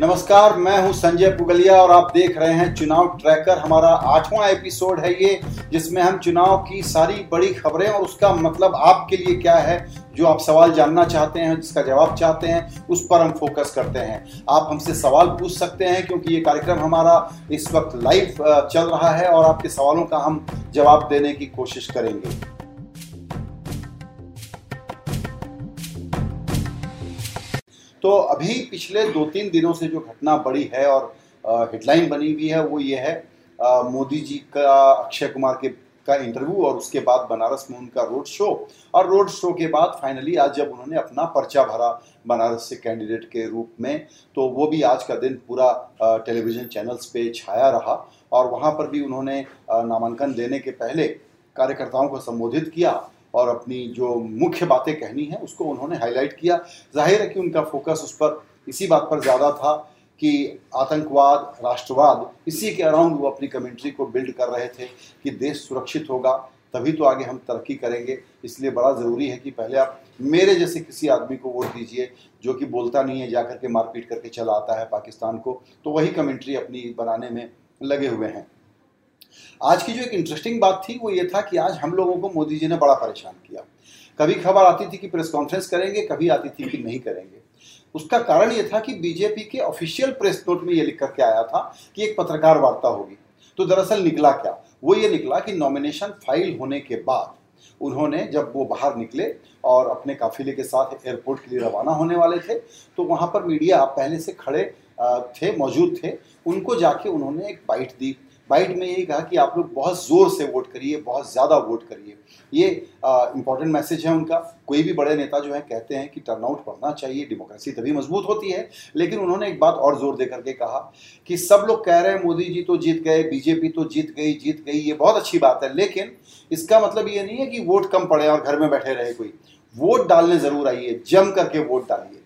नमस्कार, मैं हूँ संजय पुगलिया और आप देख रहे हैं चुनाव ट्रैकर। हमारा आठवां एपिसोड है ये, जिसमें हम चुनाव की सारी बड़ी खबरें और उसका मतलब आपके लिए क्या है, जो आप सवाल जानना चाहते हैं, जिसका जवाब चाहते हैं, उस पर हम फोकस करते हैं। आप हमसे सवाल पूछ सकते हैं, क्योंकि ये कार्यक्रम हमारा इस वक्त लाइव चल रहा है और आपके सवालों का हम जवाब देने की कोशिश करेंगे। तो अभी पिछले दो तीन दिनों से जो घटना बड़ी है और हेडलाइन बनी हुई है, वो ये है मोदी जी का, अक्षय कुमार के, का इंटरव्यू और उसके बाद बनारस में उनका रोड शो और रोड शो के बाद फाइनली आज जब उन्होंने अपना पर्चा भरा बनारस से कैंडिडेट के रूप में तो वो भी आज का दिन पूरा टेलीविज़न चैनल्स पे छाया रहा और वहाँ पर भी उन्होंने नामांकन देने के पहले कार्यकर्ताओं को संबोधित किया और अपनी जो मुख्य बातें कहनी है, उसको उन्होंने हाईलाइट किया। ज़ाहिर है कि उनका फोकस उस पर इसी बात पर ज़्यादा था कि आतंकवाद, राष्ट्रवाद, इसी के अराउंड वो अपनी कमेंट्री को बिल्ड कर रहे थे कि देश सुरक्षित होगा, तभी तो आगे हम तरक्की करेंगे। इसलिए बड़ा ज़रूरी है कि पहले आप मेरे जैसे किसी आदमी को वोट दीजिए जो कि बोलता नहीं है जा करके मारपीट करके चला आता है पाकिस्तान को तो वही कमेंट्री अपनी बनाने में लगे हुए हैं। आज की जो एक इंटरेस्टिंग बात थी, वो ये था कि आज हम लोगों को मोदी जी ने बड़ा परेशान किया। कभी खबर आती थी कि प्रेस कॉन्फ्रेंस करेंगे, कभी आती थी कि नहीं करेंगे। उसका कारण ये था कि बीजेपी के ऑफिशियल प्रेस नोट में ये लिख करके आया था कि एक पत्रकार वार्ता होगी। तो दरअसल निकला क्या? वो ये निकला कि नॉमिनेशन फ़ाइल होने के बाद उन्होंने जब वो बाहर निकले और अपने काफिले के साथ एयरपोर्ट के लिए रवाना होने वाले थे तो वहाँ पर मीडिया पहले से खड़े थे, मौजूद थे। उनको जाके उन्होंने एक बाइट दी। बाइट में यही कहा कि आप लोग बहुत ज़ोर से वोट करिए, बहुत ज़्यादा वोट करिए। ये इंपॉर्टेंट मैसेज है उनका। कोई भी बड़े नेता जो है, कहते हैं कि टर्नआउट बढ़ना चाहिए डेमोक्रेसी तभी मज़बूत होती है। लेकिन उन्होंने एक बात और ज़ोर दे करके कहा कि सब लोग कह रहे हैं, मोदी जी तो जीत गए, बीजेपी तो जीत गई जीत गई, ये बहुत अच्छी बात है। लेकिन इसका मतलब ये नहीं है कि वोट कम पड़े और घर में बैठे रहे कोई। वोट डालने ज़रूर आइए, जम करके वोट डालिए।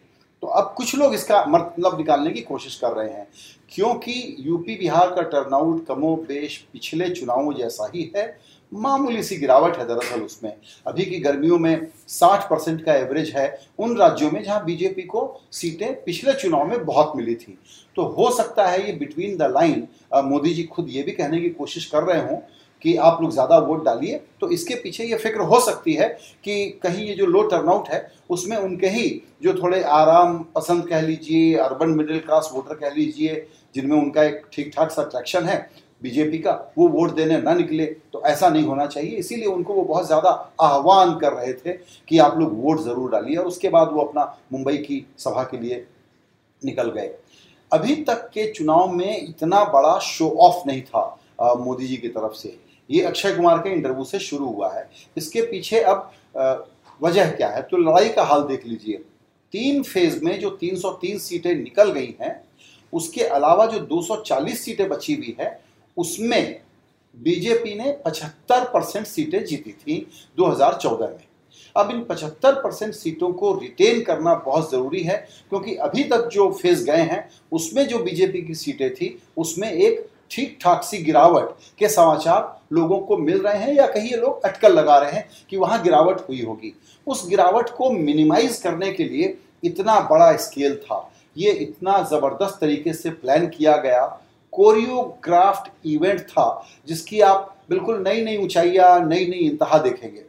तो अब कुछ लोग इसका मतलब निकालने की कोशिश कर रहे हैं। क्योंकि यूपी बिहार का टर्नआउट कमो बेश पिछले चुनावों जैसा ही है, मामूली सी गिरावट है दरअसल उसमें। अभी की गर्मियों में 60 परसेंट का एवरेज है, उन राज्यों में जहाँ बीजेपी को सीटें पिछले चुनाव में बहुत मिली थी। तो हो सकता है ये between the line Modi ji खुद ये भी कहने की कोशिश कर रहे हों कि आप लोग ज़्यादा वोट डालिए तो इसके पीछे ये फ़िक्र हो सकती है कि कहीं ये जो लो टर्नआउट है, उसमें उनके ही जो थोड़े आराम पसंद कह लीजिए अर्बन मिडिल क्लास वोटर कह लीजिए, जिनमें उनका एक ठीक ठाक सा अट्रैक्शन है बीजेपी का, वो वोट देने ना निकले तो ऐसा नहीं होना चाहिए। इसीलिए उनको वो बहुत ज़्यादा आह्वान कर रहे थे कि आप लोग वोट ज़रूर डालिए, और उसके बाद वो अपना मुंबई की सभा के लिए निकल गए। अभी तक के चुनाव में इतना बड़ा शो ऑफ़ नहीं था मोदी जी की तरफ़ से। ये अक्षय कुमार के इंटरव्यू से शुरू हुआ है। इसके पीछे अब वजह क्या है? तो लड़ाई का हाल देख लीजिए। तीन फ़ेज़ में जो 303 सीटें निकल गई हैं, उसके अलावा जो 240 सीटें बची हुई है, उसमें बीजेपी ने 75 परसेंट सीटें जीती थी 2014 में। अब इन 75 परसेंट सीटों को रिटेन करना बहुत ज़रूरी है, क्योंकि अभी तक जो फ़ेज़ गए हैं, उसमें जो बीजेपी की सीटें थी, उसमें एक ठीक ठाक सी गिरावट के समाचार लोगों को मिल रहे हैं या कहीं ये लोग अटकल लगा रहे हैं कि वहाँ गिरावट हुई होगी। उस गिरावट को मिनिमाइज करने के लिए इतना बड़ा स्केल था। ये इतना ज़बरदस्त तरीके से प्लान किया गया। कोरियोग्राफ्ट इवेंट था, जिसकी आप बिल्कुल नई नई ऊंचाइयाँ नई नई इंतहा देखेंगे।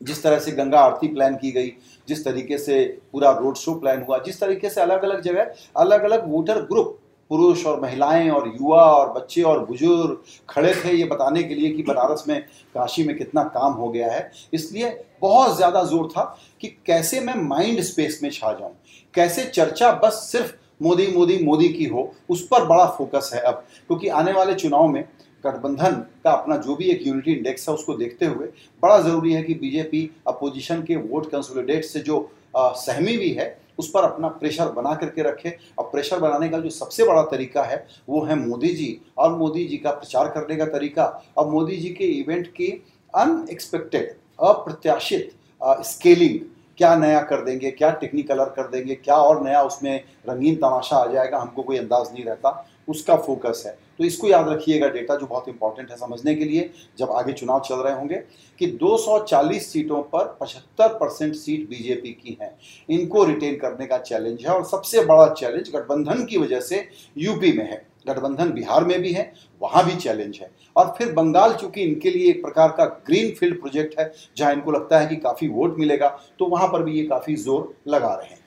जिस तरह से गंगा आरती प्लान की गई, जिस तरीके से पूरा रोड शो प्लान हुआ, जिस तरीके से अलग अलग जगह अलग अलग वोटर ग्रुप पुरुष और महिलाएँ और युवा और बच्चे और बुज़ुर्ग खड़े थे ये बताने के लिए कि बनारस में काशी में कितना काम हो गया है। इसलिए बहुत ज़्यादा ज़ोर था कि कैसे मैं माइंड स्पेस में छा जाऊँ, कैसे चर्चा बस सिर्फ़ मोदी मोदी मोदी की हो, उस पर बड़ा फोकस है अब। क्योंकि आने वाले चुनाव में गठबंधन का अपना जो भी एक यूनिटी इंडेक्स है, उसको देखते हुए बड़ा ज़रूरी है कि बीजेपी अपोजिशन के वोट कंसोलिडेट से जो सहमी भी है उस पर अपना प्रेशर बना करके रखे। और प्रेशर बनाने का जो सबसे बड़ा तरीका है, वो है मोदी जी। और मोदी जी का प्रचार करने का तरीका। और मोदी जी के इवेंट की अनएक्सपेक्टेड अप्रत्याशित स्केलिंग क्या नया कर देंगे, क्या टेक्निकलर कर देंगे, क्या और नया उसमें रंगीन तमाशा आ जाएगा, हमको कोई अंदाज नहीं रहता। उसका फोकस है। तो इसको याद रखिएगा डेटा जो बहुत इंपॉर्टेंट है समझने के लिए, जब आगे चुनाव चल रहे होंगे, कि 240 सीटों पर 75 परसेंट सीट बीजेपी की हैं। इनको रिटेन करने का चैलेंज है और सबसे बड़ा चैलेंज गठबंधन की वजह से यूपी में है। गठबंधन बिहार में भी है, वहाँ भी चैलेंज है। और फिर बंगाल, चूँकि इनके लिए एक प्रकार का ग्रीन फ़ील्ड प्रोजेक्ट है, जहाँ इनको लगता है कि काफ़ी वोट मिलेगा तो वहाँ पर भी ये काफ़ी ज़ोर लगा रहे हैं।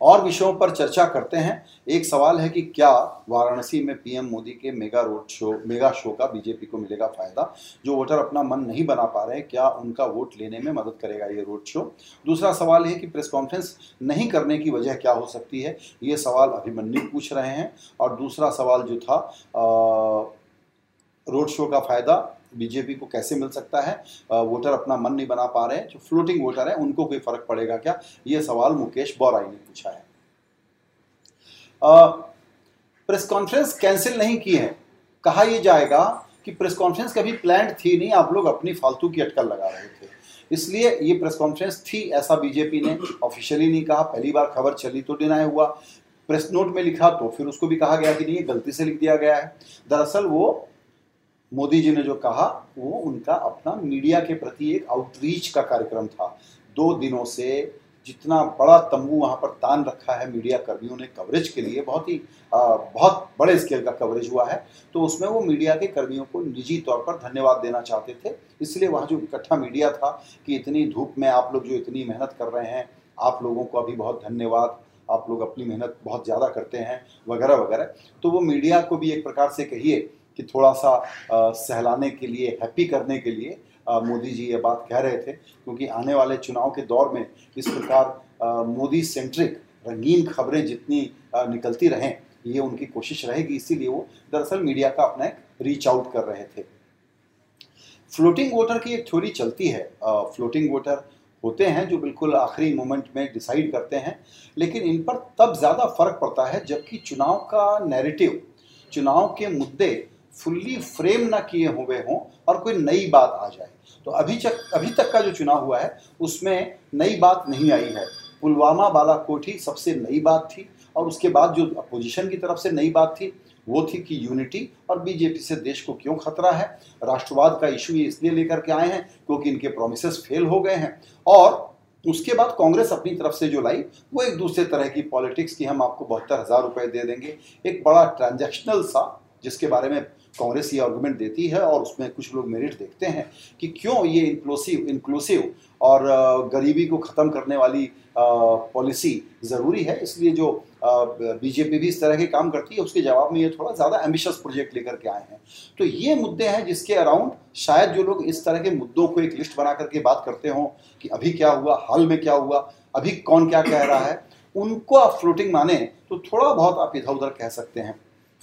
और विषयों पर चर्चा करते हैं। एक सवाल है कि क्या वाराणसी में पीएम मोदी के mega road show, mega show का बीजेपी को मिलेगा फ़ायदा? जो वोटर अपना मन नहीं बना पा रहे हैं, क्या उनका वोट लेने में मदद करेगा ये रोड शो? दूसरा सवाल है कि प्रेस कॉन्फ्रेंस नहीं करने की वजह क्या हो सकती है? ये सवाल अभिमन्यु पूछ रहे हैं। और दूसरा सवाल जो था रोड शो का फ़ायदा बीजेपी को कैसे मिल सकता है? वोटर अपना मन नहीं बना पा रहे जो फ्लोटिंग वोटर है, उनको कोई फ़र्क पड़ेगा क्या? ये सवाल मुकेश बोराई ने पूछा है। प्रेस कॉन्फ्रेंस कैंसिल नहीं की है। कहा यह जाएगा कि प्रेस कॉन्फ्रेंस कभी प्लान थी नहीं, आप लोग अपनी फालतू की अटकल लगा रहे थे। इसलिए ये प्रेस कॉन्फ्रेंस थी, ऐसा बीजेपी ने ऑफिशियली नहीं कहा, पहली बार खबर चली तो डिनाई हुआ। प्रेस नोट में लिखा तो फिर उसको भी कहा गया कि नहीं गलती से लिख दिया गया है। दरअसल वो मोदी जी ने जो कहा, वो उनका अपना मीडिया के प्रति एक आउटरीच का कार्यक्रम था। दो दिनों से जितना बड़ा तंबू वहाँ पर तान रखा है मीडिया कर्मियों ने कवरेज के लिए, बहुत ही बहुत बड़े स्केल का कवरेज हुआ है तो उसमें वो मीडिया के कर्मियों को निजी तौर पर धन्यवाद देना चाहते थे। इसलिए वहाँ जो इकट्ठा मीडिया था कि इतनी धूप में आप लोग जो इतनी मेहनत कर रहे हैं, आप लोगों को अभी बहुत धन्यवाद, आप लोग अपनी मेहनत बहुत ज़्यादा करते हैं, वगैरह वगैरह। तो वो मीडिया को भी एक प्रकार से कहिए कि थोड़ा सा सहलाने के लिए हैप्पी करने के लिए मोदी जी ये बात कह रहे थे। क्योंकि आने वाले चुनाव के दौर में इस प्रकार मोदी सेंट्रिक रंगीन खबरें जितनी निकलती रहें, ये उनकी कोशिश रहेगी। इसीलिए वो दरअसल मीडिया का अपना एक रीच आउट कर रहे थे। फ्लोटिंग वोटर की एक थ्योरी चलती है। फ्लोटिंग वोटर होते हैं जो बिल्कुल आखिरी मोमेंट में डिसाइड करते हैं, लेकिन इन पर तब ज़्यादा फ़र्क पड़ता है जबकि चुनाव का नैरेटिव चुनाव के मुद्दे फुल्ली फ्रेम ना किए हुए हों और कोई नई बात आ जाए। तो अभी तक अभी तक का जो चुनाव हुआ है, उसमें नई बात नहीं आई है। पुलवामा बालाकोट ही सबसे नई बात थी और उसके बाद जो अपोजिशन की तरफ़ से नई बात थी, वो थी कि यूनिटी और बीजेपी से देश को क्यों खतरा है? राष्ट्रवाद का इशू ये इसलिए लेकर के आए हैं क्योंकि इनके प्रोमिस फेल हो गए हैं। और उसके बाद कांग्रेस अपनी तरफ़ से जो लाई, वो एक दूसरे तरह की पॉलिटिक्स की हम आपको बहत्तर हज़ार रुपए दे देंगे। एक बड़ा ट्रांजैक्शनल सा, जिसके बारे में कांग्रेस ये आर्गूमेंट देती है और उसमें कुछ लोग मेरिट देखते हैं कि क्यों ये इंक्लूसिव इंक्लूसिव और गरीबी को ख़त्म करने वाली पॉलिसी ज़रूरी है। इसलिए जो बीजेपी भी इस तरह के काम करती है, उसके जवाब में ये थोड़ा ज़्यादा एम्बिशस प्रोजेक्ट लेकर के आए हैं। तो ये मुद्दे हैं जिसके अराउंड शायद जो लोग इस तरह के मुद्दों को एक लिस्ट बना करके बात करते हों कि अभी क्या हुआ, हाल में क्या हुआ, अभी कौन क्या कह रहा है, उनको आप फ्लोटिंग माने तो थोड़ा बहुत आप इधर उधर कह सकते हैं।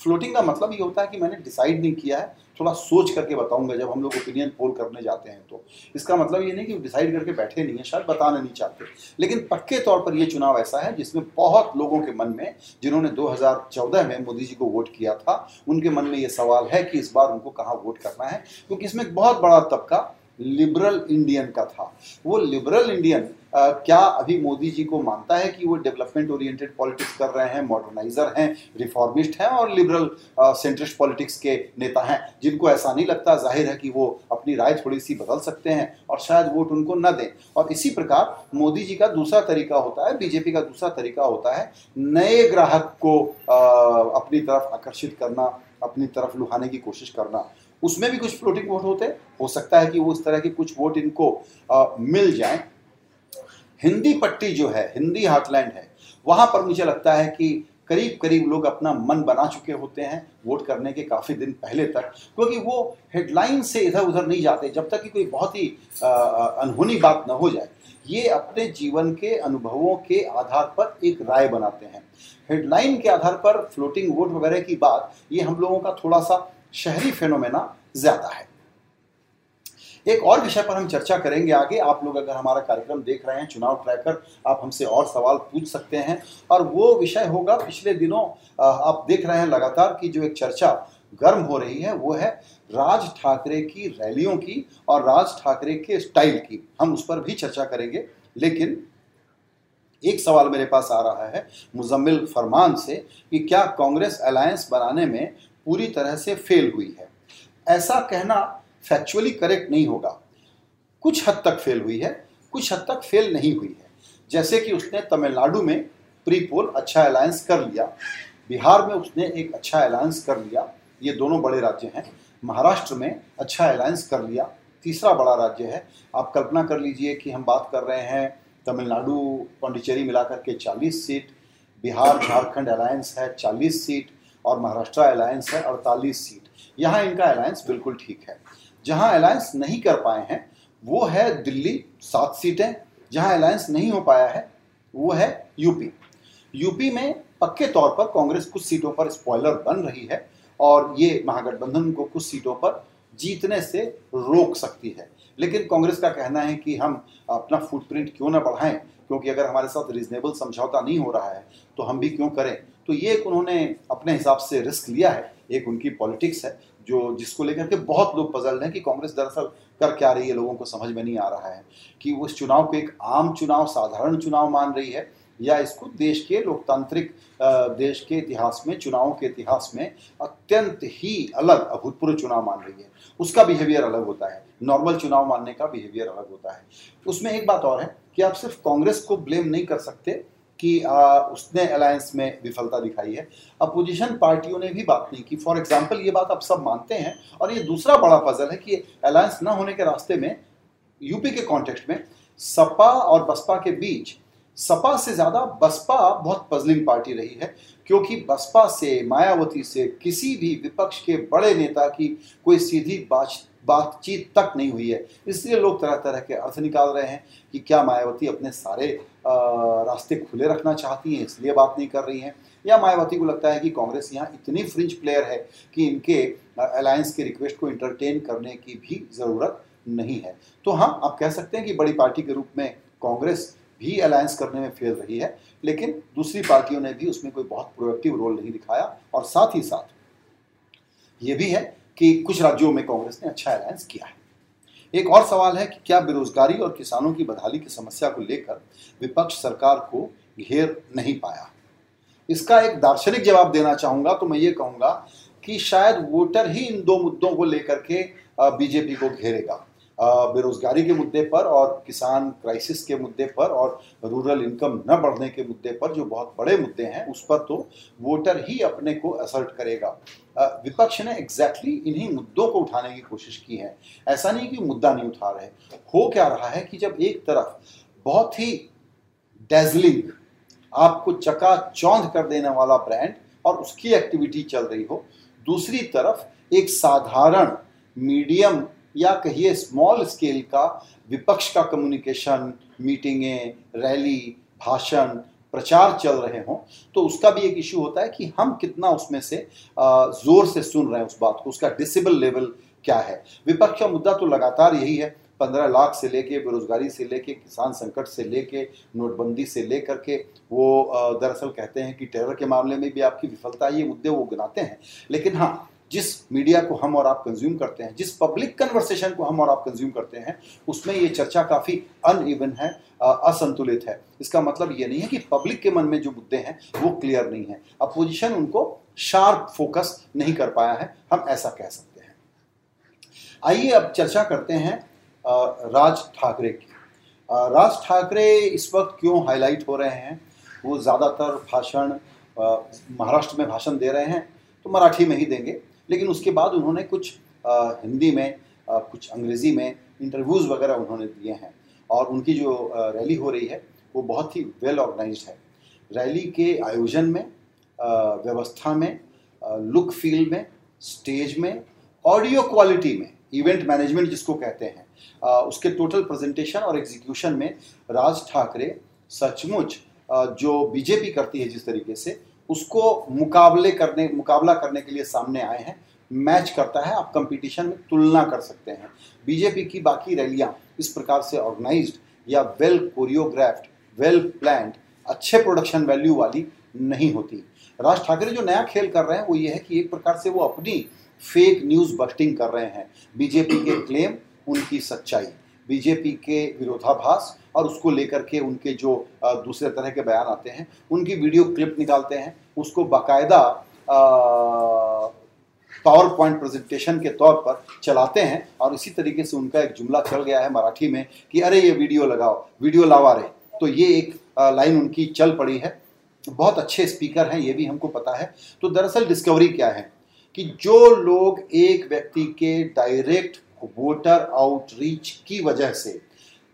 फ्लोटिंग का मतलब ये होता है कि मैंने डिसाइड नहीं किया है, थोड़ा सोच करके बताऊँगा जब हम लोग ओपिनियन पोल करने जाते हैं तो। इसका मतलब ये नहीं कि डिसाइड करके बैठे नहीं है, शायद बताना नहीं चाहते। लेकिन पक्के तौर पर ये चुनाव ऐसा है जिसमें बहुत लोगों के मन में, जिन्होंने 2014 में मोदी जी को वोट किया था, उनके मन में ये सवाल है कि इस बार उनको कहाँ वोट करना है? क्योंकि इसमें एक बहुत बड़ा तबका लिबरल इंडियन का था। वो लिबरल इंडियन आ, क्या अभी मोदी जी को मानता है कि वो डेवलपमेंट ओरिएंटेड पॉलिटिक्स कर रहे हैं मॉडर्नाइजर हैं रिफॉर्मिस्ट हैं और लिबरल सेंट्रिस्ट पॉलिटिक्स के नेता हैं? जिनको ऐसा नहीं लगता ज़ाहिर है कि वो अपनी राय थोड़ी सी बदल सकते हैं और शायद वोट उनको न दें। और इसी प्रकार मोदी जी का दूसरा तरीका होता है बीजेपी का दूसरा तरीका होता है नए ग्राहक को आ, अपनी तरफ़ आकर्षित करना अपनी तरफ़ लुहाने की कोशिश करना। उसमें भी कुछ फ्लोटिंग वोट होते हो सकता है कि वो इस तरह के कुछ वोट इनको आ, मिल जाए। हिंदी पट्टी जो है हिंदी हार्टलैंड है वहाँ पर मुझे लगता है कि करीब करीब लोग अपना मन बना चुके होते हैं वोट करने के काफ़ी दिन पहले तक क्योंकि वो हेडलाइन से इधर उधर नहीं जाते जब तक कि कोई बहुत ही अनहोनी बात न हो जाए। ये अपने जीवन के अनुभवों के आधार पर एक राय बनाते हैं। हेडलाइन के आधार पर फ्लोटिंग वोट वगैरह की बात ये हम लोगों का थोड़ा सा शहरी फेनोमेना ज़्यादा है। एक और विषय पर हम चर्चा करेंगे आगे। आप लोग अगर हमारा कार्यक्रम देख रहे हैं, चुनाव ट्रैकर आप हमसे और सवाल पूछ सकते हैं। और वो विषय होगा, पिछले दिनों आप देख रहे हैं लगातार की जो एक चर्चा गर्म हो रही है, वो है राज ठाकरे की रैलियों की और राज ठाकरे के स्टाइल की। हम उस पर भी चर्चा करेंगे। लेकिन एक सवाल मेरे पास आ रहा है मुजम्मिल फरमान से कि क्या कांग्रेस अलायंस बनाने में पूरी तरह से फेल हुई है। ऐसा कहना फैक्चुअली करेक्ट नहीं होगा। कुछ हद तक फेल हुई है, कुछ हद तक फेल नहीं हुई है। जैसे कि उसने तमिलनाडु में प्री पोल अच्छा अलायंस कर लिया। बिहार में उसने एक अच्छा अलायंस कर लिया। ये दोनों बड़े राज्य हैं। महाराष्ट्र में अच्छा अलायंस कर लिया। तीसरा बड़ा राज्य है। आप कल्पना कर लीजिए कि हम बात कर रहे हैं तमिलनाडु, पौंडीचेरी मिलाकर के 40 सीट, बिहार, झारखंड अलायंस है 40 सीट। और महाराष्ट्र अलायंस है 48 सीट यहाँ इनका अलायंस बिल्कुल ठीक है। जहाँ अलायंस नहीं कर पाए हैं, वो है दिल्ली, सात सीटें जहाँ अलायंस नहीं हो पाया है, वो है यूपी यूपी में पक्के तौर पर कांग्रेस कुछ सीटों पर स्पॉइलर बन रही है और ये महागठबंधन को कुछ सीटों पर जीतने से रोक सकती है। लेकिन कांग्रेस का कहना है कि हम अपना फुटप्रिंट क्यों ना बढ़ाएँ? क्योंकि अगर हमारे साथ रीजनेबल समझौता नहीं हो रहा है तो हम भी क्यों करें? तो ये एक उन्होंने अपने हिसाब से रिस्क लिया है। एक उनकी पॉलिटिक्स है, जो जिसको लेकर के बहुत लोग पजल्ड हैं कि कांग्रेस दरअसल कर क्या रही है, लोगों को समझ में नहीं आ रहा है कि वो इस चुनाव को एक आम चुनाव, साधारण चुनाव मान रही है या इसको देश के लोकतांत्रिक देश के इतिहास में, चुनावों के इतिहास में अत्यंत ही अलग, अभूतपूर्व चुनाव मान रही है। उसका बिहेवियर अलग होता है। नॉर्मल चुनाव मानने का बिहेवियर अलग होता है। उसमें एक बात और है कि आप सिर्फ़ कांग्रेस को ब्लेम नहीं कर सकते कि आ, उसने अलायंस में विफलता दिखाई है। अपोजिशन पार्टियों ने भी बात नहीं की। फॉर एग्ज़ाम्पल ये बात आप सब मानते हैं और ये दूसरा बड़ा पजल है कि अलायंस ना होने के रास्ते में यूपी के कॉन्टेक्स्ट में सपा और बसपा के बीच सपा से ज़्यादा बसपा बहुत पजलिंग पार्टी रही है। क्योंकि बसपा से मायावती से किसी भी विपक्ष के बड़े नेता की कोई सीधी बात बातचीत तक नहीं हुई है। इसलिए लोग तरह तरह के अर्थ निकाल रहे हैं कि क्या मायावती अपने सारे रास्ते खुले रखना चाहती हैं, इसलिए बात नहीं कर रही हैं। या मायावती को लगता है कि कांग्रेस यहाँ इतनी फ्रिंज प्लेयर है कि इनके अलायंस के रिक्वेस्ट को इंटरटेन करने की भी ज़रूरत नहीं है। तो हाँ आप कह सकते हैं कि बड़ी पार्टी के रूप में कांग्रेस भी अलायंस करने में फेल रही है, लेकिन दूसरी पार्टियों ने भी उसमें कोई बहुत प्रोएक्टिव रोल नहीं दिखाया और साथ ही साथ ये भी है कि कुछ राज्यों में कांग्रेस ने अच्छा अलायंस किया है। एक और सवाल है कि क्या बेरोजगारी और किसानों की बदहाली की समस्या को लेकर विपक्ष सरकार को घेर नहीं पाया? इसका एक दार्शनिक जवाब देना चाहूँगा तो मैं ये कहूँगा कि शायद वोटर ही इन दो मुद्दों को लेकर के बीजेपी को घेरेगा। बेरोजगारी के मुद्दे पर और किसान क्राइसिस के मुद्दे पर और रूरल इनकम न बढ़ने के मुद्दे पर जो बहुत बड़े मुद्दे हैं, उस पर तो वोटर ही अपने को असर्ट करेगा। विपक्ष ने एग्जैक्टली exactly इन्हीं मुद्दों को उठाने की कोशिश की है। ऐसा नहीं कि मुद्दा नहीं उठा रहे। हो क्या रहा है कि जब एक तरफ़ बहुत ही डेजलिंग आपको चका चौंध कर देने वाला ब्रांड और उसकी एक्टिविटी चल रही हो, दूसरी तरफ़ एक साधारण मीडियम या कहिए स्मॉल स्केल का विपक्ष का कम्युनिकेशन मीटिंगें रैली भाषण प्रचार चल रहे हों तो उसका भी एक इशू होता है कि हम कितना उसमें से ज़ोर से सुन रहे हैं उस बात को, उसका डिसिबल लेवल क्या है। विपक्ष का मुद्दा तो लगातार यही है, पंद्रह लाख से लेके, बेरोजगारी से लेके, किसान संकट से लेके, नोटबंदी से लेकर के, वो दरअसल कहते हैं कि टेरर के मामले में भी आपकी विफलता, ये मुद्दे वो गिनाते हैं। लेकिन हाँ जिस मीडिया को हम और आप कंज्यूम करते हैं, जिस पब्लिक कन्वर्सेशन को हम और आप कंज्यूम करते हैं, उसमें ये चर्चा काफ़ी अन अनइवन है असंतुलित है। इसका मतलब ये नहीं है कि पब्लिक के मन में जो मुद्दे हैं, वो क्लियर नहीं है। अपोजिशन उनको शार्प फोकस नहीं कर पाया है, हम ऐसा कह सकते हैं। आइए अब चर्चा करते हैं राज ठाकरे की। राज ठाकरे इस वक्त क्यों हाईलाइट हो रहे हैं? वो ज़्यादातर भाषण महाराष्ट्र में भाषण दे रहे हैं तो मराठी में ही देंगे। लेकिन उसके बाद उन्होंने कुछ हिंदी में कुछ अंग्रेज़ी में इंटरव्यूज़ वगैरह उन्होंने दिए हैं। और उनकी जो रैली हो रही है, वो बहुत ही वेल ऑर्गेनाइज है। रैली के आयोजन में व्यवस्था में लुक फील में स्टेज में ऑडियो क्वालिटी में इवेंट मैनेजमेंट जिसको कहते हैं उसके टोटल प्रेजेंटेशन और एग्जीक्यूशन में राज ठाकरे सचमुच जो बीजेपी करती है जिस तरीके से उसको मुकाबले करने, मुकाबला करने के लिए सामने आए हैं मैच करता है, आप कंपटीशन में तुलना कर सकते हैं। बीजेपी की बाकी रैलियाँ इस प्रकार से ऑर्गेनाइज्ड या वेल कोरियोग्राफ्ड वेल प्लान्ड अच्छे प्रोडक्शन वैल्यू वाली नहीं होती। राज ठाकरे जो नया खेल कर रहे हैं, वो ये है कि एक प्रकार से वो अपनी फेक न्यूज़ बस्टिंग कर रहे हैं। बीजेपी के क्लेम उनकी सच्चाई। बीजेपी के विरोधाभास और उसको लेकर के उनके जो दूसरे तरह के बयान आते हैं, उनकी वीडियो क्लिप निकालते हैं, उसको बाकायदा पावर पॉइंट प्रेजेंटेशन के तौर पर चलाते हैं और इसी तरीके से उनका एक जुमला चल गया है मराठी में कि अरे ये वीडियो लगाओ, वीडियो लावा रहे। तो ये एक लाइन उनकी चल पड़ी है। बहुत अच्छे स्पीकर हैं, ये भी हमको पता है। तो दरअसल डिस्कवरी क्या है कि जो लोग एक व्यक्ति के डायरेक्ट वोटर आउटरीच की वजह से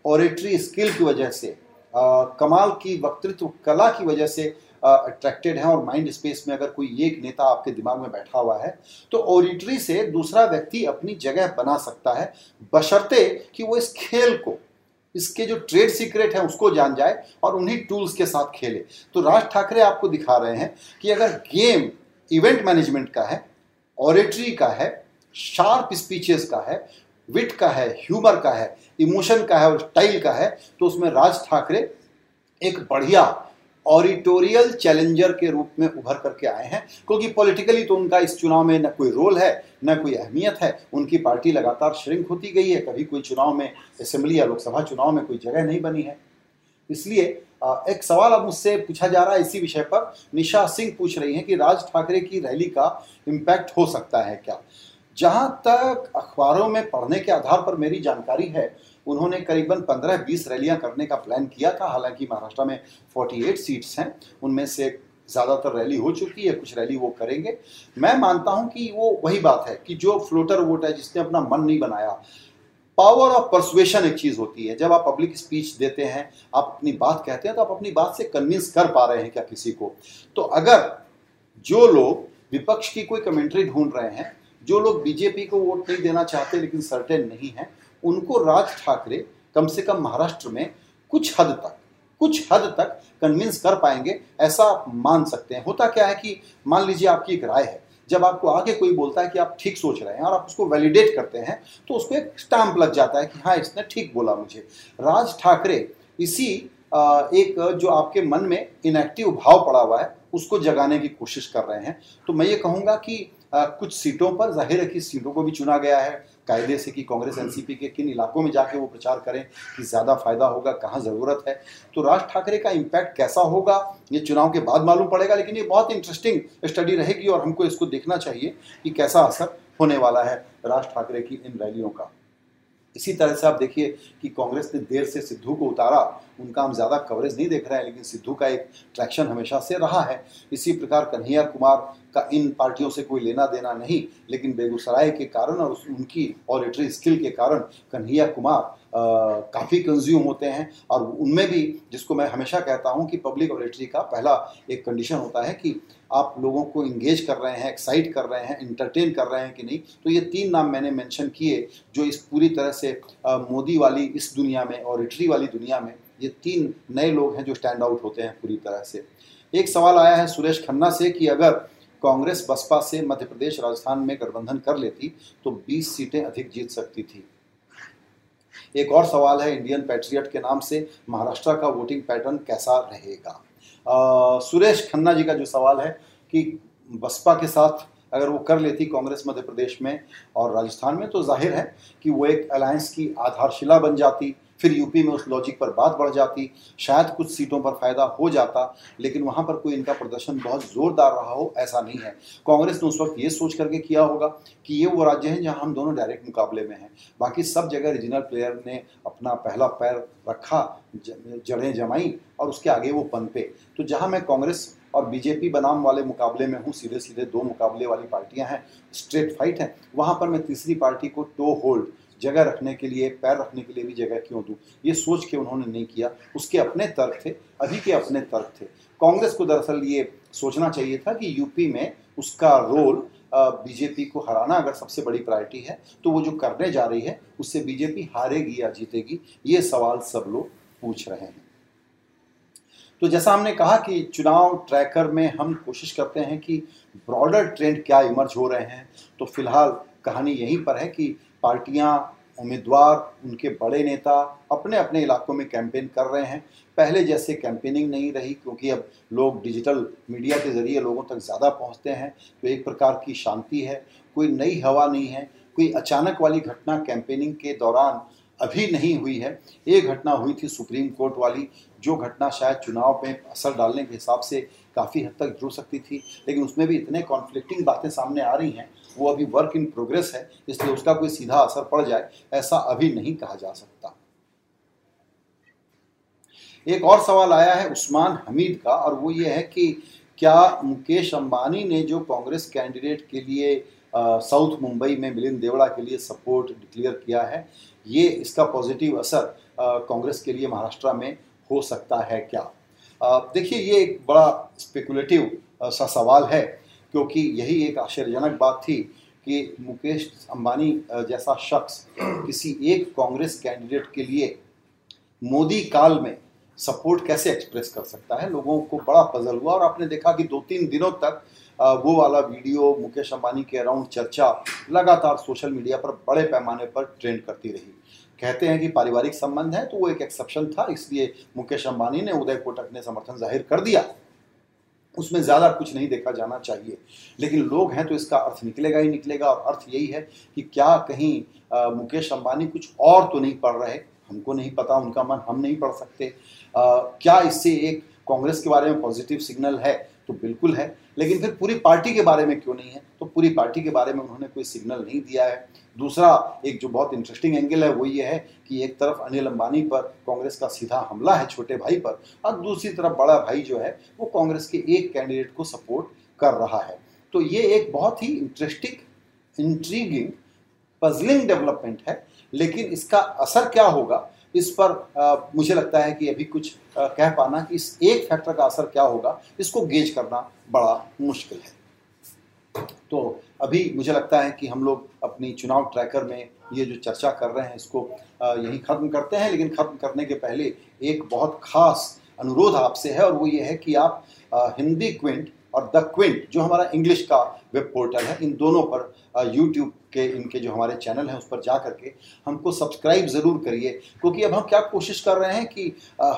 ऑरेटरी स्किल की वजह से आ, कमाल की वक्तृत्व कला की वजह से अट्रैक्टेड हैं और माइंड स्पेस में अगर कोई एक नेता आपके दिमाग में बैठा हुआ है तो ऑरिटरी से दूसरा व्यक्ति अपनी जगह बना सकता है बशर्ते कि वो इस खेल को इसके जो ट्रेड सीक्रेट है उसको जान जाए और उन्हीं टूल्स के साथ खेले। तो राज ठाकरे आपको दिखा रहे हैं कि अगर गेम इवेंट मैनेजमेंट का है ऑरेटरी का है शार्प स्पीचेस का है विट का है ह्यूमर का है इमोशन का है और स्टाइल का है तो उसमें राज ठाकरे एक बढ़िया ऑरिटोरियल चैलेंजर के रूप में उभर करके आए हैं, क्योंकि पॉलिटिकली तो उनका इस चुनाव में न कोई रोल है, न कोई अहमियत है, उनकी पार्टी लगातार श्रिंक होती गई है, कभी कोई चुनाव में असेंबली या लोकसभा चुनाव में कोई जगह नहीं बनी है। इसलिए एक सवाल अब मुझसे पूछा जा रहा है इसी विषय पर, निशा सिंह पूछ रही हैं कि राज ठाकरे की रैली का इम्पैक्ट हो सकता है क्या? जहाँ तक अखबारों में पढ़ने के आधार पर मेरी जानकारी है, उन्होंने करीबन 15-20 रैलियाँ करने का प्लान किया था। हालाँकि महाराष्ट्र में 48 सीट्स हैं, उनमें से ज़्यादातर रैली हो चुकी है, कुछ रैली वो करेंगे। मैं मानता हूँ कि वो वही बात है कि जो फ्लोटर वोट है, जिसने अपना मन नहीं बनाया, पावर ऑफ़ परसुएशन एक चीज़ होती है। जब आप पब्लिक स्पीच देते हैं, आप अपनी बात कहते हैं तो आप अपनी बात से कन्विंस कर पा रहे हैं क्या किसी को? तो अगर जो लोग विपक्ष की कोई कमेंट्री ढूंढ रहे हैं जो लोग बीजेपी को वोट नहीं देना चाहते, लेकिन सर्टेन नहीं है, उनको राज ठाकरे कम से कम महाराष्ट्र में कुछ हद तक, कुछ हद तक कन्विंस कर पाएँगे, ऐसा आप मान सकते हैं। होता क्या है कि मान लीजिए आपकी एक राय है, जब आपको आगे कोई बोलता है कि आप ठीक सोच रहे हैं और आप उसको वैलिडेट करते हैं तो उसको एक स्टैंप लग जाता है कि हाँ इसने ठीक बोला मुझे। राज ठाकरे इसी एक जो आपके मन में इनएक्टिव भाव पड़ा हुआ है, उसको जगाने की कोशिश कर रहे हैं। तो मैं ये कहूँगा कि कुछ सीटों पर ज़ाहिर है कि सीटों को भी चुना गया है। कायदे से कि कांग्रेस, एनसीपी के किन इलाकों में जाके वो प्रचार करें कि ज़्यादा फ़ायदा होगा, कहाँ ज़रूरत है। तो राज ठाकरे का इम्पैक्ट कैसा होगा, ये चुनाव के बाद मालूम पड़ेगा, लेकिन ये बहुत इंटरेस्टिंग स्टडी रहेगी और हमको इसको देखना चाहिए कि कैसा असर होने वाला है राज ठाकरे की इन रैलियों का। इसी तरह से आप देखिए कि कांग्रेस ने देर से सिद्धू को उतारा, उनका हम ज़्यादा कवरेज नहीं देख रहे हैं, लेकिन सिद्धू का एक ट्रैक्शन हमेशा से रहा है। इसी प्रकार कन्हैया कुमार का इन पार्टियों से कोई लेना देना नहीं, लेकिन बेगूसराय के कारण और उनकी ऑडिटरी स्किल के कारण कन्हैया कुमार काफ़ी कंज्यूम होते हैं। और उनमें भी, जिसको मैं हमेशा कहता हूँ कि पब्लिक ऑडिटरी का पहला एक कंडीशन होता है कि आप लोगों को इंगेज कर रहे हैं एक्साइट कर रहे हैं इंटरटेन कर रहे हैं कि नहीं। तो ये तीन नाम मैंने मेंशन किए, जो इस पूरी तरह से मोदी वाली इस दुनिया में इटली वाली दुनिया में, ये तीन नए लोग हैं जो स्टैंड आउट होते हैं पूरी तरह से। एक सवाल आया है सुरेश खन्ना से कि अगर कांग्रेस बसपा से मध्य प्रदेश राजस्थान में गठबंधन कर लेती तो 20 सीटें अधिक जीत सकती थी। एक और सवाल है, इंडियन पैट्रियट के नाम से महाराष्ट्र का वोटिंग पैटर्न कैसा रहेगा? सुरेश खन्ना जी का जो सवाल है कि बसपा के साथ अगर वो कर लेती कांग्रेस मध्य प्रदेश में और राजस्थान में तो ज़ाहिर है कि वो एक अलायंस की आधारशिला बन जाती। फिर यूपी में उस लॉजिक पर बात बढ़ जाती, शायद कुछ सीटों पर फ़ायदा हो जाता, लेकिन वहाँ पर कोई इनका प्रदर्शन बहुत जोरदार रहा हो, ऐसा नहीं है। कांग्रेस ने उस वक्त ये सोच करके किया होगा कि ये वो राज्य हैं जहाँ हम दोनों डायरेक्ट मुकाबले में हैं। बाकी सब जगह रीजनल प्लेयर ने अपना पहला पैर रखा जड़ें जमाई और उसके आगे वो पनपे तो जहाँ मैं कांग्रेस और बीजेपी बनाम वाले मुकाबले में हूँ सीधे सीधे दो मुकाबले वाली पार्टियाँ हैं स्ट्रेट फाइट है, वहाँ पर मैं तीसरी पार्टी को टो होल्ड जगह रखने के लिए, पैर रखने के लिए भी जगह क्यों दूँ? ये सोच के उन्होंने नहीं किया। उसके अपने तर्क थे, अभी के अपने तर्क थे। कांग्रेस को दरअसल ये सोचना चाहिए था कि यूपी में उसका रोल बीजेपी को हराना अगर सबसे बड़ी प्रायोरिटी है तो वो जो करने जा रही है, उससे बीजेपी हारेगी या जीतेगी, ये सवाल सब लोग पूछ रहे हैं। तो जैसा हमने कहा कि चुनाव ट्रैकर में हम कोशिश करते हैं कि ब्रॉडर ट्रेंड क्या इमर्ज हो रहे हैं तो फ़िलहाल कहानी यहीं पर है कि पार्टियाँ, उम्मीदवार, उनके बड़े नेता अपने अपने इलाकों में कैंपेन कर रहे हैं। पहले जैसे कैंपेनिंग नहीं रही, क्योंकि अब लोग डिजिटल मीडिया के ज़रिए लोगों तक ज़्यादा पहुँचते हैं तो एक प्रकार की शांति है। कोई नई हवा नहीं है, कोई अचानक वाली घटना कैंपेनिंग के दौरान अभी नहीं हुई है। एक घटना हुई थी सुप्रीम कोर्ट वाली जो घटना शायद चुनाव में असर डालने के हिसाब से काफ़ी हद तक जुड़ सकती थी, लेकिन उसमें भी इतने कॉन्फ्लिक्टिंग बातें सामने आ रही हैं, वो अभी वर्क इन प्रोग्रेस है, इसलिए उसका कोई सीधा असर पड़ जाए, ऐसा अभी नहीं कहा जा सकता। एक और सवाल आया है उस्मान हमीद का, और वो ये है कि क्या मुकेश अंबानी ने जो कांग्रेस कैंडिडेट के लिए साउथ मुंबई में मिलिंद देवड़ा के लिए सपोर्ट डिक्लेयर किया है, ये इसका पॉजिटिव असर कांग्रेस के लिए महाराष्ट्र में हो सकता है क्या? देखिए, ये एक बड़ा स्पेकुलेटिव सा सवाल है, क्योंकि यही एक आश्चर्यजनक बात थी कि मुकेश अंबानी जैसा शख्स किसी एक कांग्रेस कैंडिडेट के लिए मोदी काल में सपोर्ट कैसे एक्सप्रेस कर सकता है? लोगों को बड़ा पजल हुआ और आपने देखा कि दो तीन दिनों तक वो वाला वीडियो मुकेश अंबानी के अराउंड चर्चा लगातार सोशल मीडिया पर बड़े पैमाने पर ट्रेंड करती रही। कहते हैं कि पारिवारिक संबंध है तो वो एक एक्सेप्शन था इसलिए मुकेश अंबानी ने उदय कोटक ने समर्थन ज़ाहिर कर दिया। उसमें ज़्यादा कुछ नहीं देखा जाना चाहिए। लेकिन लोग हैं तो इसका अर्थ निकलेगा ही निकलेगा और अर्थ यही है कि क्या कहीं आ, मुकेश अंबानी कुछ और तो नहीं पढ़ रहे? हमको नहीं पता उनका मन हम नहीं पढ़ सकते। आ, क्या इससे एक कांग्रेस के बारे में पॉजिटिव सिग्नल है? तो बिल्कुल है, लेकिन फिर पूरी पार्टी के बारे में क्यों नहीं है? तो पूरी पार्टी के बारे में उन्होंने कोई सिग्नल नहीं दिया है। दूसरा, एक जो बहुत इंटरेस्टिंग एंगल है, वो ये है कि एक तरफ़ अनिल अंबानी पर कांग्रेस का सीधा हमला है छोटे भाई पर, और दूसरी तरफ़ बड़ा भाई जो है, वो कांग्रेस के एक कैंडिडेट को सपोर्ट कर रहा है। तो ये एक बहुत ही इंटरेस्टिंग इंट्रीगिंग पजलिंग डेवलपमेंट है, लेकिन इसका असर क्या होगा? इस पर आ, मुझे लगता है कि अभी कुछ आ, कह पाना कि इस एक फैक्टर का असर क्या होगा इसको गेज करना बड़ा मुश्किल है। तो अभी मुझे लगता है कि हम लोग अपनी चुनाव ट्रैकर में ये जो चर्चा कर रहे हैं इसको यही ख़त्म करते हैं लेकिन ख़त्म करने के पहले एक बहुत ख़ास अनुरोध आपसे है और वो ये है कि आप हिंदी क्विंट और द क्विंट जो हमारा इंग्लिश का वेब पोर्टल है इन दोनों पर यूट्यूब के, इनके जो हमारे चैनल हैं, उस पर जा करके हमको सब्सक्राइब ज़रूर करिए, क्योंकि अब हम क्या कोशिश कर रहे हैं कि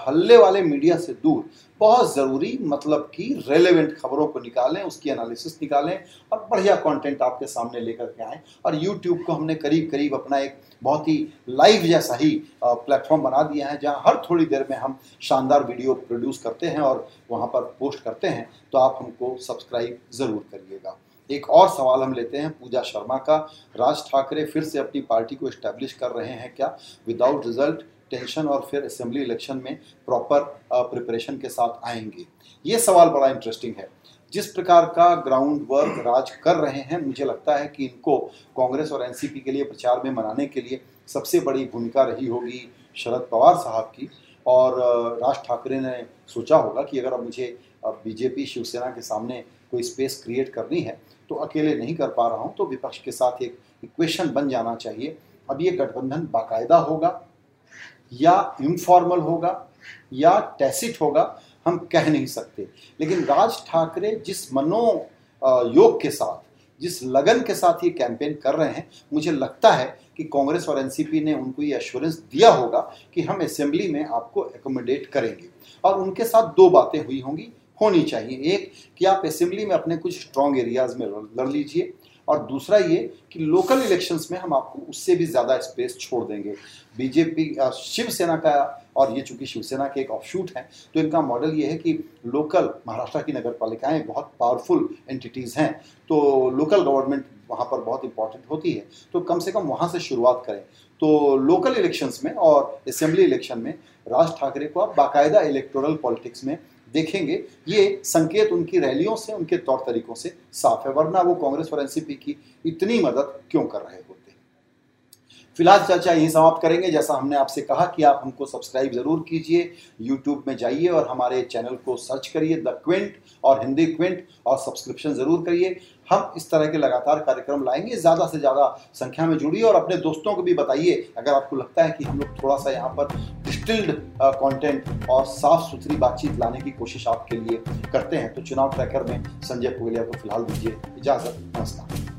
हल्ले वाले मीडिया से दूर बहुत ज़रूरी मतलब कि रेलेवेंट खबरों को निकालें, उसकी एनालिसिस निकालें और बढ़िया कंटेंट आपके सामने लेकर के आएँ। और यूट्यूब को हमने करीब करीब अपना एक बहुत ही लाइव जैसा ही प्लेटफॉर्म बना दिया है, जहाँ हर थोड़ी देर में हम शानदार वीडियो प्रोड्यूस करते हैं और वहाँ पर पोस्ट करते हैं तो आप हमको सब्सक्राइब ज़रूर करिएगा। एक और सवाल हम लेते हैं पूजा शर्मा का। राज ठाकरे फिर से अपनी पार्टी को इस्टेब्लिश कर रहे हैं क्या? विदाउट रिज़ल्ट टेंशन और फिर असेंबली इलेक्शन में प्रॉपर प्रिपरेशन के साथ आएँगे। ये सवाल बड़ा इंटरेस्टिंग है। जिस प्रकार का ग्राउंड वर्क राज कर रहे हैं, मुझे लगता है कि इनको कांग्रेस और एनसीपी के लिए प्रचार में मनाने के लिए सबसे बड़ी भूमिका रही होगी शरद पवार साहब की। और राज ठाकरे ने सोचा होगा कि अगर अब मुझे बीजेपी शिवसेना के सामने कोई स्पेस क्रिएट करनी है तो अकेले नहीं कर पा रहा हूँ तो विपक्ष के साथ एक इक्वेशन बन जाना चाहिए। अब ये गठबंधन बाकायदा होगा, या इनफॉर्मल होगा, या टैसिट होगा, हम कह नहीं सकते। लेकिन राज ठाकरे जिस मनो योग के साथ, जिस लगन के साथ ये कैंपेन कर रहे हैं, मुझे लगता है कि कांग्रेस और एनसीपी ने उनको ये एश्योरेंस दिया होगा कि हम असेंबली में आपको एकोमोडेट करेंगे। और उनके साथ दो बातें हुई होंगी होनी चाहिए। एक, कि आप असेंबली में अपने कुछ स्ट्रॉन्ग एरियाज़ में लड़ लीजिए। और दूसरा ये, कि लोकल इलेक्शंस में हम आपको उससे भी ज़्यादा स्पेस छोड़ देंगे। बीजेपी शिवसेना का और ये चूँकि शिवसेना के एक ऑफशूट हैं तो इनका मॉडल ये है कि लोकल महाराष्ट्र की नगर पालिकाएँ बहुत पावरफुल एंटिटीज़ हैं। तो लोकल गवर्नमेंट वहाँ पर बहुत इंपॉर्टेंट होती है। तो कम से कम वहाँ से शुरुआत करें। तो लोकल इलेक्शंस में और असेंबली इलेक्शन में राज ठाकरे को आप बाकायदा इलेक्टोरल पॉलिटिक्स में देखेंगे। ये संकेत उनकी रैलियों से, उनके तौर तरीकों से साफ़ है, वरना वो कांग्रेस और एनसीपी की इतनी मदद क्यों कर रहे होते फ़िलहाल चर्चा यही समाप्त करेंगे। जैसा हमने आपसे कहा कि आप हमको सब्सक्राइब ज़रूर कीजिए, यूट्यूब में जाइए और हमारे चैनल को सर्च करिए, द क्विंट और हिंदी क्विंट, और सब्सक्रिप्शन ज़रूर करिए। हम इस तरह के लगातार कार्यक्रम लाएँगे, ज़्यादा से ज़्यादा संख्या में जुड़िए और अपने दोस्तों को भी बताइए। अगर आपको लगता है कि हम लोग थोड़ा सा यहाँ पर डिस्टिल्ड कंटेंट और साफ़ सुथरी बातचीत लाने की कोशिश आपके लिए करते हैं तो चुनाव ट्रैकर में संजय पुगलिया को फ़िलहाल दीजिए इजाज़त। नमस्कार।